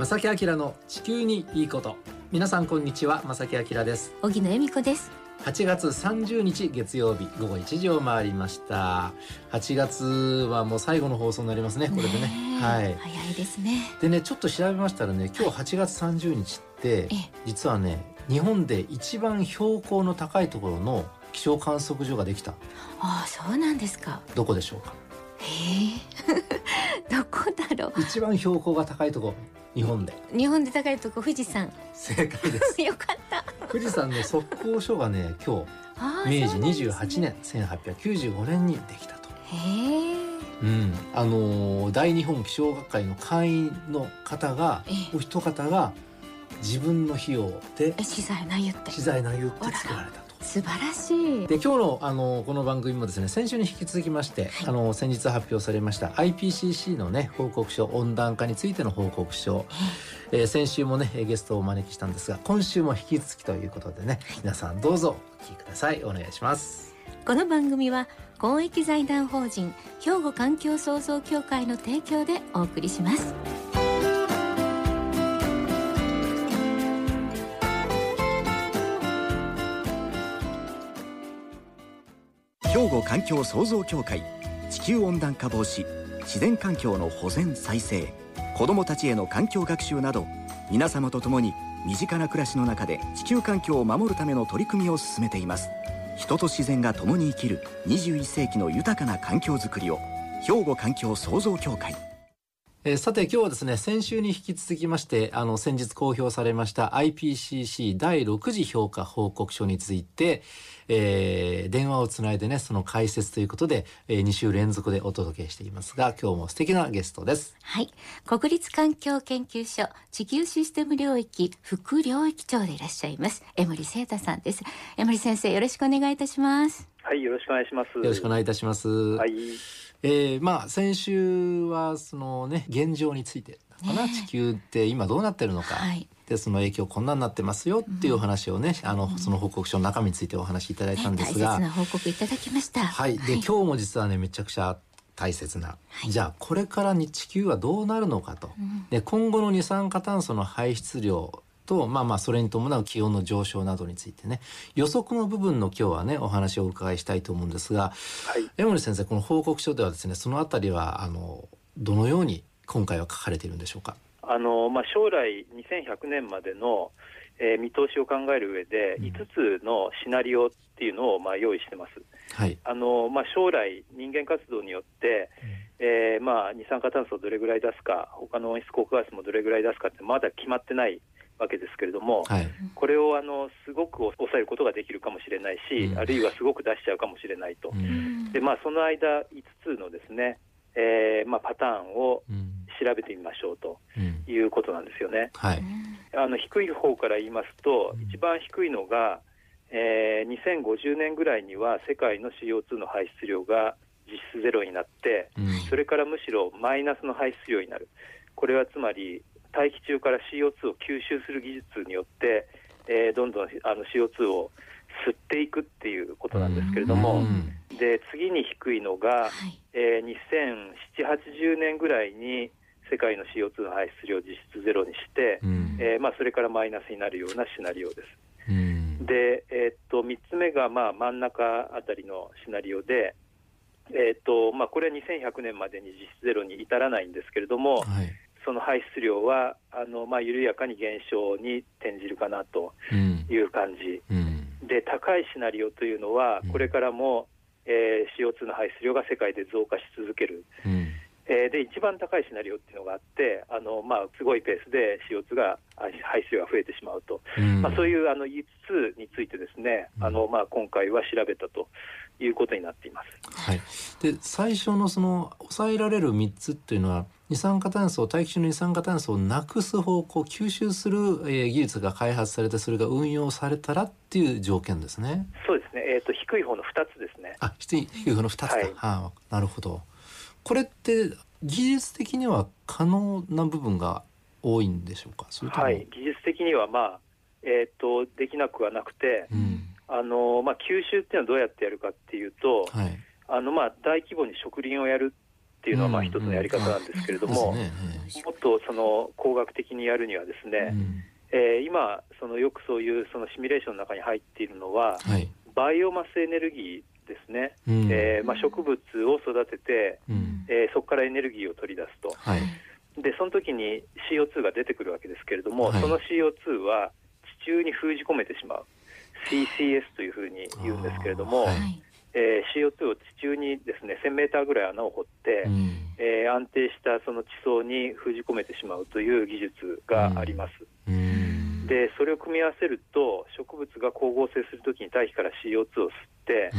正木明の地球にいいこと。皆さんこんにちは正木明です。荻野恵美子です。8月30日月曜日午後1時を回りました。8月はもう最後の放送になりますねこれでね。はい。早いですね。でねちょっと調べましたらね今日8月30日って実はね日本で一番標高の高いところの気象観測所ができた。ああそうなんですか。どこでしょうか。へえ。どこだろう。一番標高が高いとこ。ろ日本で。日本で高いとこ富士山。正解です。よかった。富士山の測候所がね今日明治28年、ね、1895年にできたと。へえうん、あのー、大日本気象学会の会員の方がお一方が自分の費用で資材な言って。資材な言って作られたと。素晴らしい。で今日のあのこの番組もですね先週に引き続きまして、はい、あの先日発表されました IPCC のね報告書温暖化についての報告書、えー、先週もねゲストをお招きしたんですが今週も引き続きということでね、はい、皆さんどうぞお聞きください。お願いします。この番組は公益財団法人兵庫環境創造協会の提供でお送りします兵庫環境創造協会地球温暖化防止自然環境の保全再生子どもたちへの環境学習など皆様と共に身近な暮らしの中で地球環境を守るための取り組みを進めています。人と自然が共に生きる21世紀の豊かな環境づくりを兵庫環境創造協会えー、さて今日はですね先週に引き続きましてあの先日公表されました IPCC 第6次評価報告書について、えー、電話をつないでねその解説ということで、えー、2週連続でお届けしていますが今日も素敵なゲストです。はい。国立環境研究所地球システム領域副領域長でいらっしゃいます江森聖太さんです。江森先生よろしくお願いいたします。はいよろしくお願いします。よろしくお願いいたします。はい。えー、まあ先週はそのね現状についてかな、ね、地球って今どうなってるのか、はい、でその影響こんなになってますよっていうお話をね、うん、あのその報告書の中身についてお話しいただいたんですが、ね、報告いただきました。はい。で、はい、今日も実はねめちゃくちゃ大切な、はい、じゃあこれからに地球はどうなるのかと、うん、で今後の二酸化炭素の排出量とまあまあそれに伴う気温の上昇などについてね。予測の部分の今日はねお話をお伺いしたいと思うんですが、はい、江森先生この報告書ではですねそのあたりはあのどのように今回は書かれているんでしょうか？あの、まあ、将来2100年までの、えー、見通しを考える上で5つのシナリオっていうのをまあ用意してます。はい、あのまあ、将来、人間活動によって、うん、えー、まあ、二酸化炭素をどれぐらい出すか、他の温室効果ガスもどれぐらい出すかって、まだ決まってないわけですけれども、はい、これをあのすごく抑えることができるかもしれないし、うん、あるいはすごく出しちゃうかもしれないと、うん、でまあ、その間、5つのですね、えーまあ、パターンを調べてみましょうということなんですよね。はい、あの低い方から言いますと、一番低いのが、えー、2050年ぐらいには世界の CO2 の排出量が実質ゼロになって、それからむしろマイナスの排出量になる。これはつまり大気中から CO2 を吸収する技術によって、えー、どんどんあの CO2 を吸っていくっていうことなんですけれども、で次に低いのが、はい、えー、2070、80年ぐらいに世界の CO2 の排出量を実質ゼロにして、うん、えー、まあ、それからマイナスになるようなシナリオです。うん、で、えー、っと3つ目がまあ真ん中あたりのシナリオで、えー、っとまあ、これは2100年までに実質ゼロに至らないんですけれども、はいその排出量はあの、まあ、緩やかに減少に転じるかなという感じ、うん。うん、で高いシナリオというのは、これからも、えー、CO2 の排出量が世界で増加し続ける、うん、えー、で一番高いシナリオっていうのがあってあの、まあ、すごいペースで CO2 が排出量が増えてしまうと、まあ、そういうあの5つについてですね、あのまあ、今回は調べたということになっています。はい、で最初のその抑えられる3つっていうのは二酸化炭素大気中の二酸化炭素をなくす方向吸収する、えー、技術が開発されてそれが運用されたらっていう条件ですね。そうですね。えっ、ー、と低い方の2つですね。あ低い方の2つか。はい、はあ、なるほど。これって技術的には可能な部分が多いんでしょうか？はい。技術的にはまあえっ、ー、とできなくはなくて、うん、あのまあ吸収っていうのはどうやってやるかっていうと、はい、あのまあ大規模に植林をやるっっていうのはまあ一つのやり方なんですけれども、もっとその工学的にやるにはですね、えー、今そのよくそういうそのシミュレーションの中に入っているのは、はい、バイオマスエネルギーですね、うん、えー、まあ、植物を育てて、うん、えー、そこからエネルギーを取り出すと、はい、でその時に CO2 が出てくるわけですけれども、はい、その CO2 は地中に封じ込めてしまう。CCS というふうに言うんですけれども、はい、えー、CO2 を地中にですね1000メーターぐらい穴を掘って、うん、えー、安定したその地層に封じ込めてしまうという技術があります。うん、でそれを組み合わせると植物が光合成するときに大気から CO2 を吸って、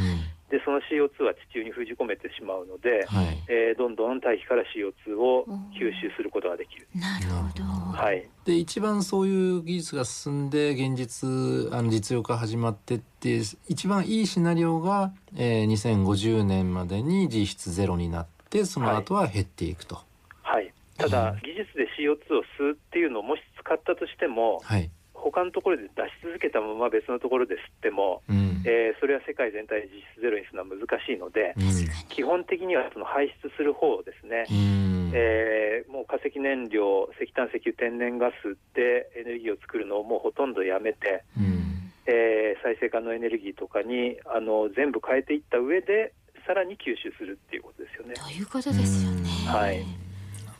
でその CO2 は地中に封じ込めてしまうので、はい、えー、どんどん大気から CO2 を吸収することができる。なるほど、はい、で一番そういう技術が進んで現実あの実用化始まってって一番いいシナリオが、えー、2050年までに実質ゼロになってその後は減っていくと。はい、はい、ただ、技術で CO2 を吸うっていうのをもし使ったとしても、はい他のところで出し続けたまま別のところで吸っても、うん、えー、それは世界全体で実質ゼロにするのは難しいので、うん、基本的にはその排出する方ですね、うん、えー、もう化石燃料、石炭、石油、天然ガスでエネルギーを作るのをもうほとんどやめて、うん、えー、再生可能エネルギーとかにあの全部変えていった上で、さらに吸収するっていうことですよね。ということですよね。はい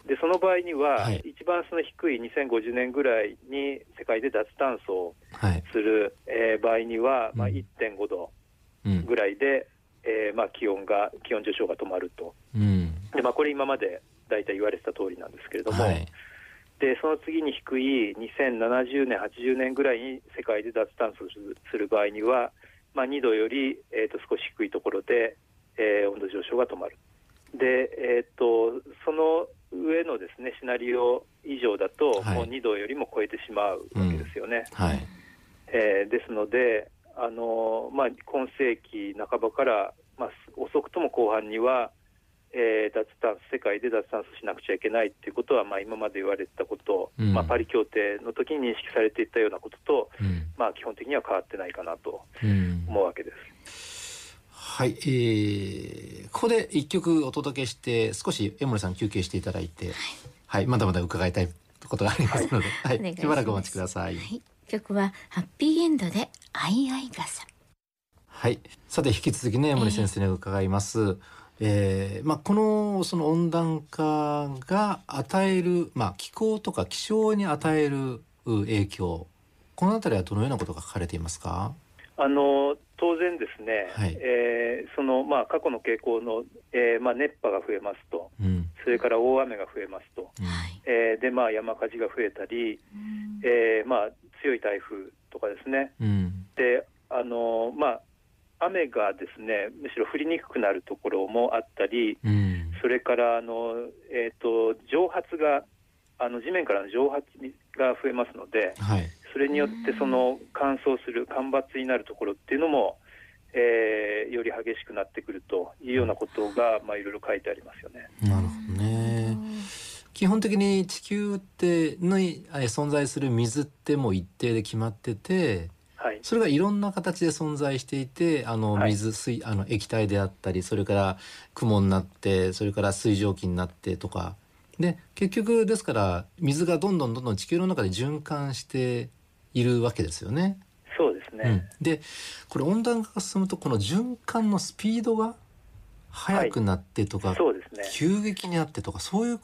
でその場合には、はい、一番その低い2050年ぐらいに世界で脱炭素をする、はい、えー、場合には、まあ、1.5度ぐらいで、うん、えー、まあ、気温が気温上昇が止まると、うん、でまあ、これ今まで大体言われてた通りなんですけれども、はい、でその次に低い2070年、80年ぐらいに世界で脱炭素する場合には、まあ、2度より、えー、と少し低いところで、えー、温度上昇が止まる。でえーとその上のですねシナリオ以上だと、もう2度よりも超えてしまうわけですよね。うん、はい。えー、ですので、あのまあ、今世紀半ばから、まあ、遅くとも後半には、えー、脱炭素世界で脱炭素しなくちゃいけないということは、まあ、今まで言われてたこと、うん、まあ、パリ協定の時に認識されていたようなことと、うん、まあ、基本的には変わってないかなと思うわけです。はい、えー、ここで一曲お届けして少し江森さん休憩していただいて、はい、はい、まだまだ伺いたいことがありますので、はい、はい、しばらくお待ちください。はい、曲はハッピーエンドでアイアイ傘。はい、さて引き続きね江森先生に伺います。えーえーまあ、このその温暖化が与える、まあ、気候とか気象に与える影響この辺りはどのようなことが書かれていますか？あの当然ですね、はい、えー、そのまあ過去の傾向の、えーまあ、熱波が増えますと、うん、それから大雨が増えますと、うん、えー、でまあ、山火事が増えたり、うん、えー、まあ、強い台風とかですね、うん、であのまあ、雨がですねむしろ降りにくくなるところもあったり、うん、それからあの、えーと、蒸発があの地面からの蒸発が増えますので、はい、それによってその乾燥する干ばつになるところっていうのも、えー、より激しくなってくるというようなことが、まあ、いろいろ書いてありますよね。なるほどね。基本的に地球っての存在する水ってもう一定で決まってて、はい、それがいろんな形で存在していてあの水、はい、水あの液体であったりそれから雲になってそれから水蒸気になってとか。で結局ですから水がどんどんどんどん地球の中で循環しているわけですよね。そうですね、うん、でこれ温暖化が進むとこの循環のスピードが速くなってとか、はい、そうですね、急激にあってとかそういう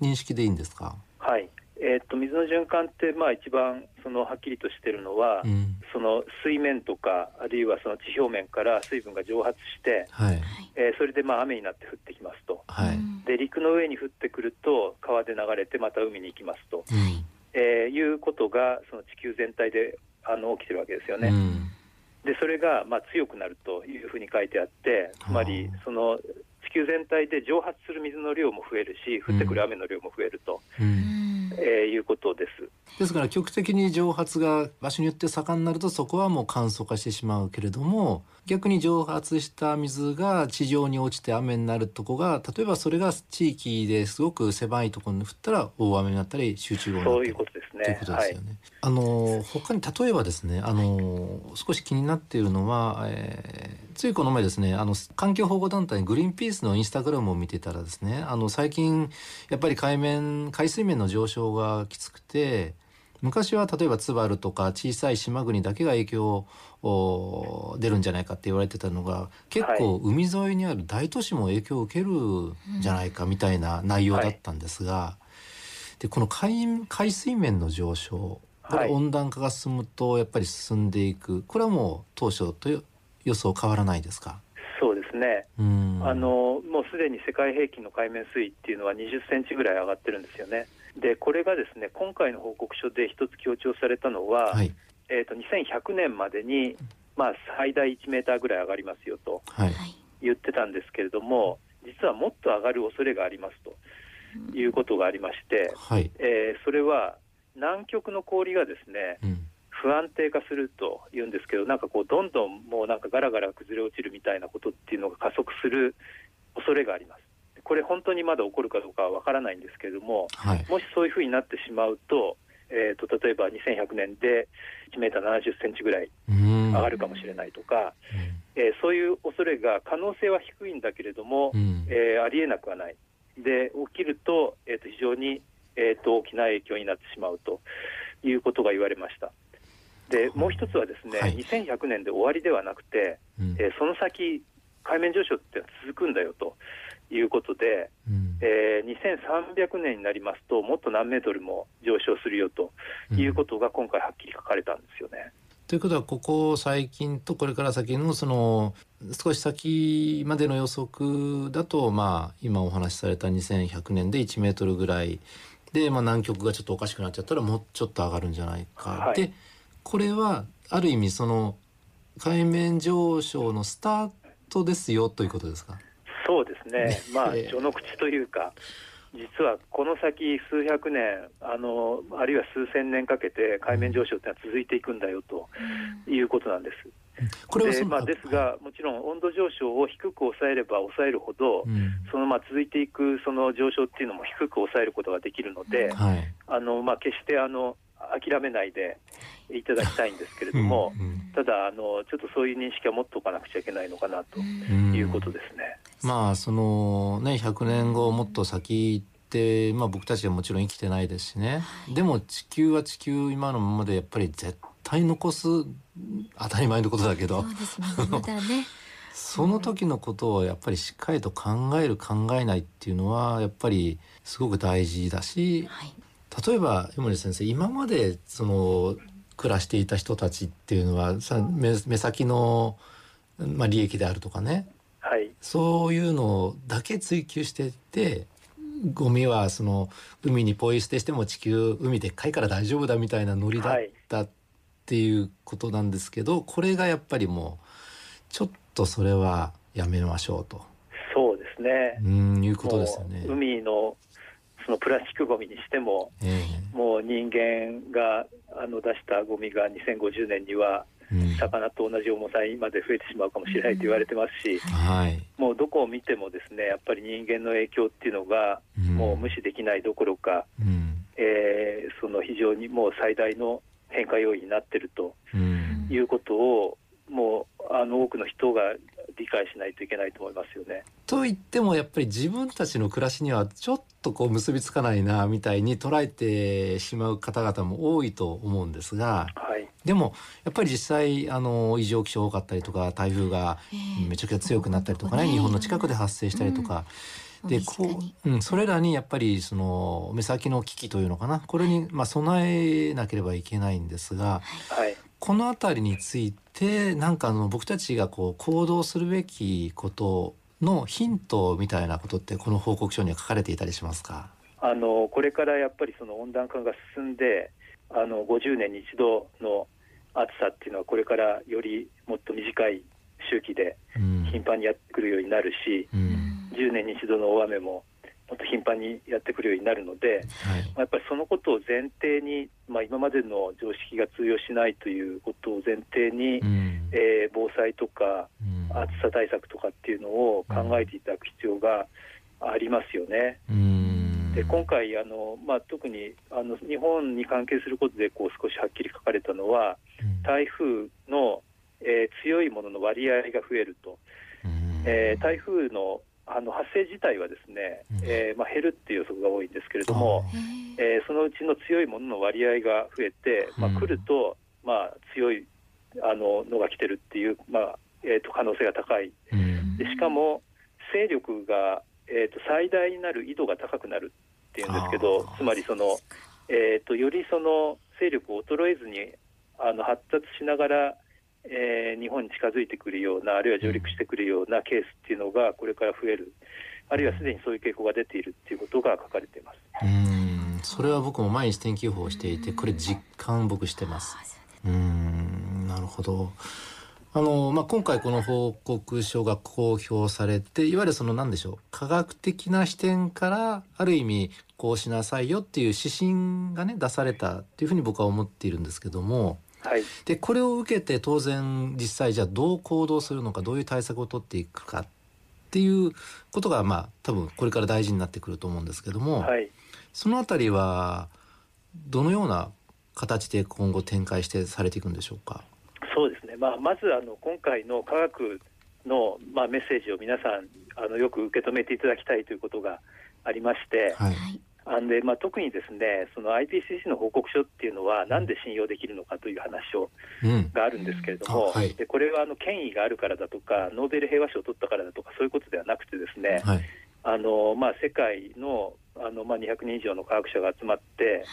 認識でいいんですか？はい。えー、っと水の循環ってまあ一番そのはっきりとしてるのは、うん、その水面とかあるいはその地表面から水分が蒸発して、はい。えー、それでまあ雨になって降ってきますと、はい、で陸の上に降ってくると川で流れてまた海に行きますと、はいえー、いうことがその地球全体であの起きてるわけですよね。うん、でそれがまあ強くなるというふうに書いてあってつまりその地球全体で蒸発する水の量も増えるし降ってくる雨の量も増えると。うんえー、いうことです。ですから局的に蒸発が場所によって盛んになるとそこはもう乾燥化してしまうけれども逆に蒸発した水が地上に落ちて雨になるとこが例えばそれが地域ですごく狭いところに降ったら大雨になったり集中豪雨になったりそういうことですね。ということですよね。はい、あの他に例えばですねあの少し気になっているのは、えーついこの前ですねあの環境保護団体グリーンピースのインスタグラムを見てたらですねあの最近やっぱり海面海水面の上昇がきつくて昔は例えばツバルとか小さい島国だけが影響を出るんじゃないかって言われてたのが結構海沿いにある大都市も影響を受けるんじゃないかみたいな内容だったんですが、はい、でこの海海水面の上昇これ温暖化が進むとやっぱり進んでいく。これはもう当初と予想変わらないですか？そうですね、あのもうすでに世界平均の海面水位っていうのは20センチぐらい上がってるんですよね。でこれがですね今回の報告書で一つ強調されたのは、はい、えーと、2100年までに、まあ、最大1メーターぐらい上がりますよと言ってたんですけれども、実はもっと上がる恐れがありますということがありまして、はい、えー、それは南極の氷がですね、うん不安定化するというんですけど、なんかこう、どんどんもうなんかガラガラ崩れ落ちるみたいなことっていうのが加速する恐れがあります。これ、本当にまだ起こるかどうかは分からないんですけれども、はい、もしそういうふうになってしまうと、えーと、例えば2100年で1メーター70センチぐらい上がるかもしれないとか、えー、そういう恐れが可能性は低いんだけれども、えー、ありえなくはない。で起きると,、えーと、非常に、えーと大きな影響になってしまうということが言われました。でもう一つはですね、はい、2100年で終わりではなくて、うん、えー、その先、海面上昇って続くんだよということで、うん、えー、2300年になりますと、もっと何メートルも上昇するよということが今回、はっきり書かれたんですよね。ということはここ最近とこれから先のその少し先までの予測だとまあ今お話しされた2100年で1メートルぐらいで、まあ、南極がちょっとおかしくなっちゃったらもうちょっと上がるんじゃないか、はい、でこれはある意味その海面上昇のスタートですよということですか？そうですね、まあ、序の口というか、実はこの先数百年あの、あるいは数千年かけて海面上昇ってのは続いていくんだよということなんです。これでまあ、ですが、もちろん温度上昇を低く抑えれば抑えるほど、うん、そのまあ続いていくその上昇っていうのも低く抑えることができるので、はい、あのまあ、決してあの諦めないでいただきたいんですけれども、うんうん、ただあの、ちょっとそういう認識は持っておかなくちゃいけないのかなということですね。まあそのね100年後もっと先って、まあ、僕たちはもちろん生きてないですしね、はい、でも地球は地球今のままでやっぱり絶対残す当たり前のことだけど。その時のことをやっぱりしっかりと考える考えないっていうのはやっぱりすごく大事だし、はい、例えば江森先生今までその暮らしていた人たちっていうのはさ目目先の、まあ、利益であるとかね、はい、そういうのだけ追求していってゴミはその海にポイ捨てしても地球海でっかいから大丈夫だみたいなノリだったっていうことなんですけど、はい、これがやっぱりもうちょっとそれはやめましょうと。そうですね。うんいうことですよね。海のそのプラスチックごみにしても、えー、もう人間があの出したごみが2050年には魚と同じ重さにまで増えてしまうかもしれないと言われてますし、はい、もうどこを見てもですねやっぱり人間の影響っていうのがもう無視できないどころか、うん、えー、その非常にもう最大の変化要因になっているということをもうあの多くの人が理解しないといけないと思いますよね。と言ってもやっぱり自分たちの暮らしにはちょっとこう結びつかないなみたいに捉えてしまう方々も多いと思うんですが、はい、でもやっぱり実際あの異常気象多かったりとか台風がめちゃくちゃ強くなったりとかね、日本の近くで発生したりとか。うん、でこう、うん、それらにやっぱりその目先の危機というのかなこれにまあ備えなければいけないんですが、はい、この辺りについてなんかあの僕たちがこう行動するべきことのヒントみたいなことってこの報告書には書かれていたりしますか？あのこれからやっぱりその温暖化が進んであの50年に一度の暑さっていうのはこれからよりもっと短い周期で頻繁にやってくるようになるし、うん、10年に一度の大雨ももっと頻繁にやってくるようになるので、はい、まあ、やっぱりそのことを前提に、まあ、今までの常識が通用しないということを前提に、うん、えー、防災とか、暑さ対策とかっていうのを考えていただく必要がありますよね。で今回あの、まあ、特にあの日本に関係することでこう少しはっきり書かれたのは、台風の、えー、強いものの割合が増えると、えー、台風のあの発生自体はですね、えーまあ、減るっていう予測が多いんですけれども、えー、そのうちの強いものの割合が増えて、まあ、来ると、まあ、強いあののが来てるっていう、まあえー、と可能性が高い、でしかも勢力が、えー、と最大になる緯度が高くなるっていうんですけど、つまりその、えーと、よりその勢力を衰えずにあの発達しながら、えー、日本に近づいてくるような、あるいは上陸してくるようなケースっていうのがこれから増える、あるいはすでにそういう傾向が出ているっていうことが書かれています。うん。それは僕も毎日天気予報をしていて、これ、実感僕してます。うん。なるほど。あの、まあ、今回この報告書が公表されていわゆるその何でしょう科学的な視点からある意味こうしなさいよっていう指針がね出されたっていうふうに僕は思っているんですけども、はい、でこれを受けて当然実際じゃあどう行動するのかどういう対策を取っていくかっていうことがまあ多分これから大事になってくると思うんですけども、はい、そのあたりはどのような形で今後展開してされていくんでしょうか？そうですね、まあ、まずあの今回の科学の、まあ、メッセージを皆さんあのよく受け止めていただきたいということがありまして、はい、あんでまあ、特にですねその IPCC の報告書っていうのは、なんで信用できるのかという話を、うん、があるんですけれども、はい、でこれはあの権威があるからだとか、ノーベル平和賞を取ったからだとか、そういうことではなくて、ですね、はい、あのまあ、世界のあの、まあ、200人以上の科学者が集まって、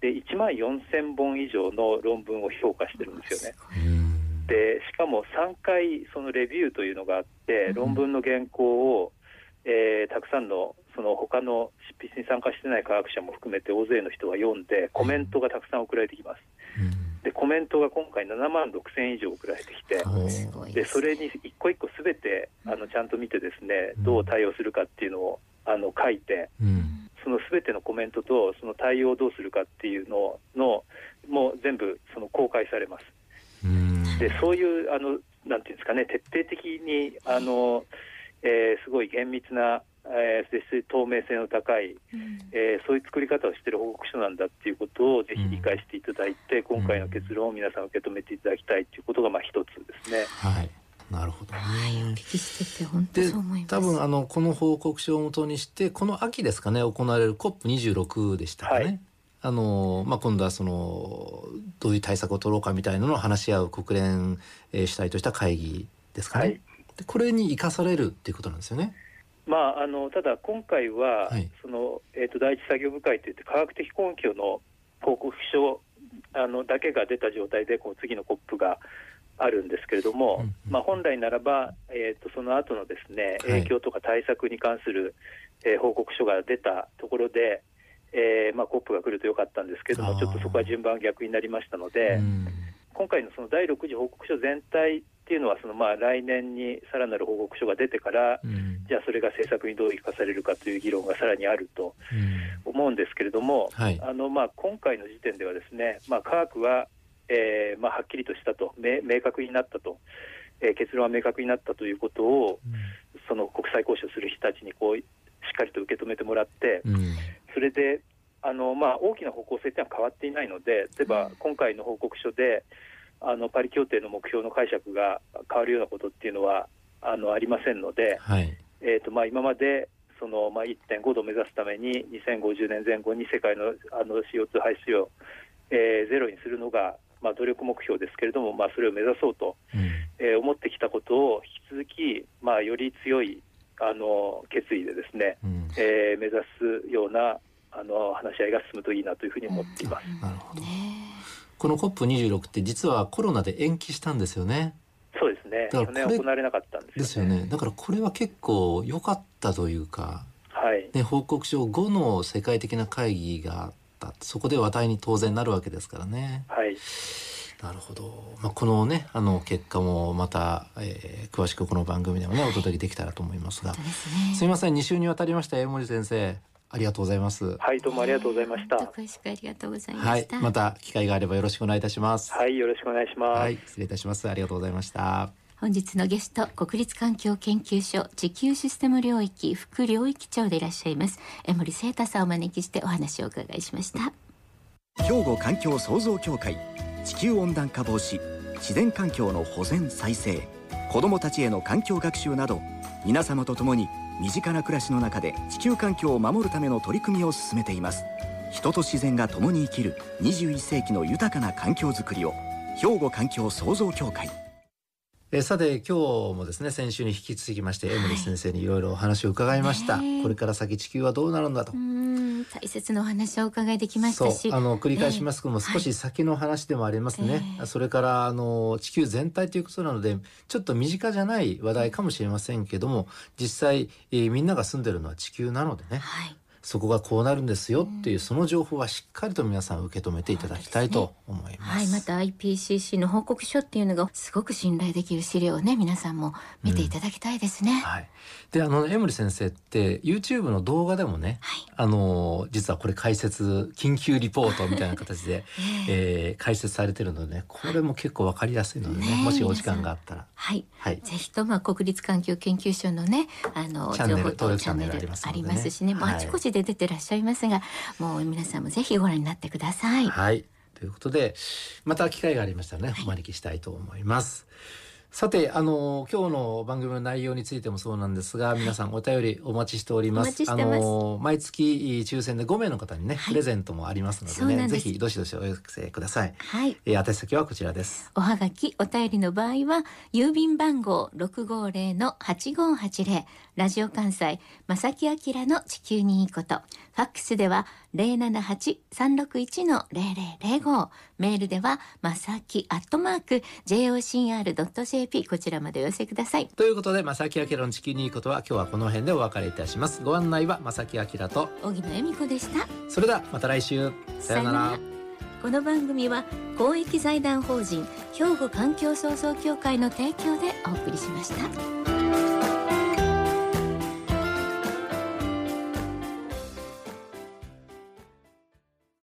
で1万4000本以上の論文を評価してるんですよね。でしかも3回そのレビューというのがあって、論文の原稿を、えー、たくさんのその他の執筆に参加してない科学者も含めて大勢の人が読んでコメントがたくさん送られてきます。でコメントが今回7万6千以上送られてきてでそれに一個一個すべてあのちゃんと見てですねどう対応するかっていうのをあの書いて、そのすべてのコメントとその対応をどうするかっていうののもう全部その公開されます。でそういうあのなんていうんですかね徹底的にあの、えー、すごい厳密なえー、透明性の高い、うん、えー、そういう作り方をしている報告書なんだっていうことをぜひ理解していただいて、うん、今回の結論を皆さん受け止めていただきたいということがまあ一つですね。はいなるほど、ね、はい、お聞きしてて本当そう思います。多分あのこの報告書をもとにしてこの秋ですかね行われる COP26 でしたかね。はい、あのまあ、今度はそのどういう対策を取ろうかみたいなのを話し合う国連、えー、主体とした会議ですかね、はい、でこれに生かされるっていうことなんですよね。まあ、あのただ今回は、はい、そのえーと、第一作業部会といって科学的根拠の報告書あのだけが出た状態でこう次の COP があるんですけれども、うんうん、まあ、本来ならば、えーと、その後のですね影響とか対策に関する、はい、えー、報告書が出たところで、えーまあ、COP が来るとよかったんですけれども、ちょっとそこは順番逆になりましたので、今回のその第6次報告書全体っていうのはそのまあ来年にさらなる報告書が出てから、うん、じゃあそれが政策にどう生かされるかという議論がさらにあると思うんですけれども、うんはい、あのまあ今回の時点ではですね、まあ、科学は、えーまあ、はっきりとしたと明確になったと、えー、結論は明確になったということを、うん、その国際交渉する人たちにこうしっかりと受け止めてもらって、それであの、まあ、大きな方向性というのは変わっていないので例えば今回の報告書で、あのパリ協定の目標の解釈が変わるようなことっていうのはあのありませんので、はい、えーとまあ、今までその、まあ、1.5度を目指すために2050年前後に世界のあの CO2 排出量、えー、ゼロにするのが、まあ、努力目標ですけれども、まあ、それを目指そうと、うん、えー、思ってきたことを引き続き、まあ、より強いあの決意でですね、うん、えー、目指すようなあの話し合いが進むといいなというふうに思っています。うん、なるほど。この COP26 って実はコロナで延期したんですよね。ね。去年行われなかったんですよね。よねだからこれは結構良かったというか、はい。ね報告書後の世界的な会議があった。そこで話題に当然なるわけですからね。はい。なるほど。まあ、このね、あの結果もまた、えー、詳しくこの番組でもね、お届けできたらと思いますが。すね、すみません、2週にわたりました江森先生。ありがとうございます。はい、どうもありがとうございました。詳しくありがとうございました。はい、また機会があればよろしくお願いいたします。はい、よろしくお願いします。はい、失礼いたします。ありがとうございました。本日のゲスト国立環境研究所地球システム領域副領域長でいらっしゃいます江森聖太さんをお招きしてお話をお伺いしました。兵庫環境創造協会地球温暖化防止自然環境の保全再生子どもたちへの環境学習など皆様と共に身近な暮らしの中で地球環境を守るための取り組みを進めています。人と自然が共に生きる21世紀の豊かな環境づくりを兵庫環境創造協会。えさて今日もですね先週に引き続きまして、はい、江森先生にいろいろお話を伺いました、これから先地球はどうなるんだと。大切なお話をお伺いできましたし。あの繰り返しますけども、少し先の話でもありますね、はい、それからあの地球全体ということなのでちょっと身近じゃない話題かもしれませんけども実際、えー、みんなが住んでるのは地球なのでね、はいそこがこうなるんですよっていうその情報はしっかりと皆さん受け止めていただきたいと思います。すね、はい、また IPCC の報告書っていうのがすごく信頼できる資料をね皆さんも見ていただきたいですね。うん、はい。であの江森先生って YouTube の動画でもね、はい、あの実はこれ解説緊急リポートみたいな形で、えー、えー、解説されてるのでねこれも結構わかりやすいのでね、ね、もしお時間があったら、はい、はい、ぜひとも国立環境研究所のねあの情報とチャンネルありますしね、もうあちこちで出てらっしゃいますがもう皆さんもぜひご覧になってください。はいということでまた機会がありましたらね、お招きしたいと思います。さてあの今日の番組の内容についてもそうなんですが皆さんお便りお待ちしております。あの毎月抽選で5名の方にね、はい、プレゼントもありますのでねぜひどしどしお寄せください。はい。えー、宛先はこちらです。おはがきお便りの場合は郵便番号650の8580ラジオ関西正木明の地球にいいことファックスでは078-361-0005メールではまさきアットマーク jocr.jp こちらまでお寄せください。ということで正木明の地球にいいことは今日はこの辺でお別れいたします。ご案内は正木明と荻野恵美子でした。それではまた来週。さようなら。この番組は公益財団法人兵庫環境創造協会の提供でお送りしました。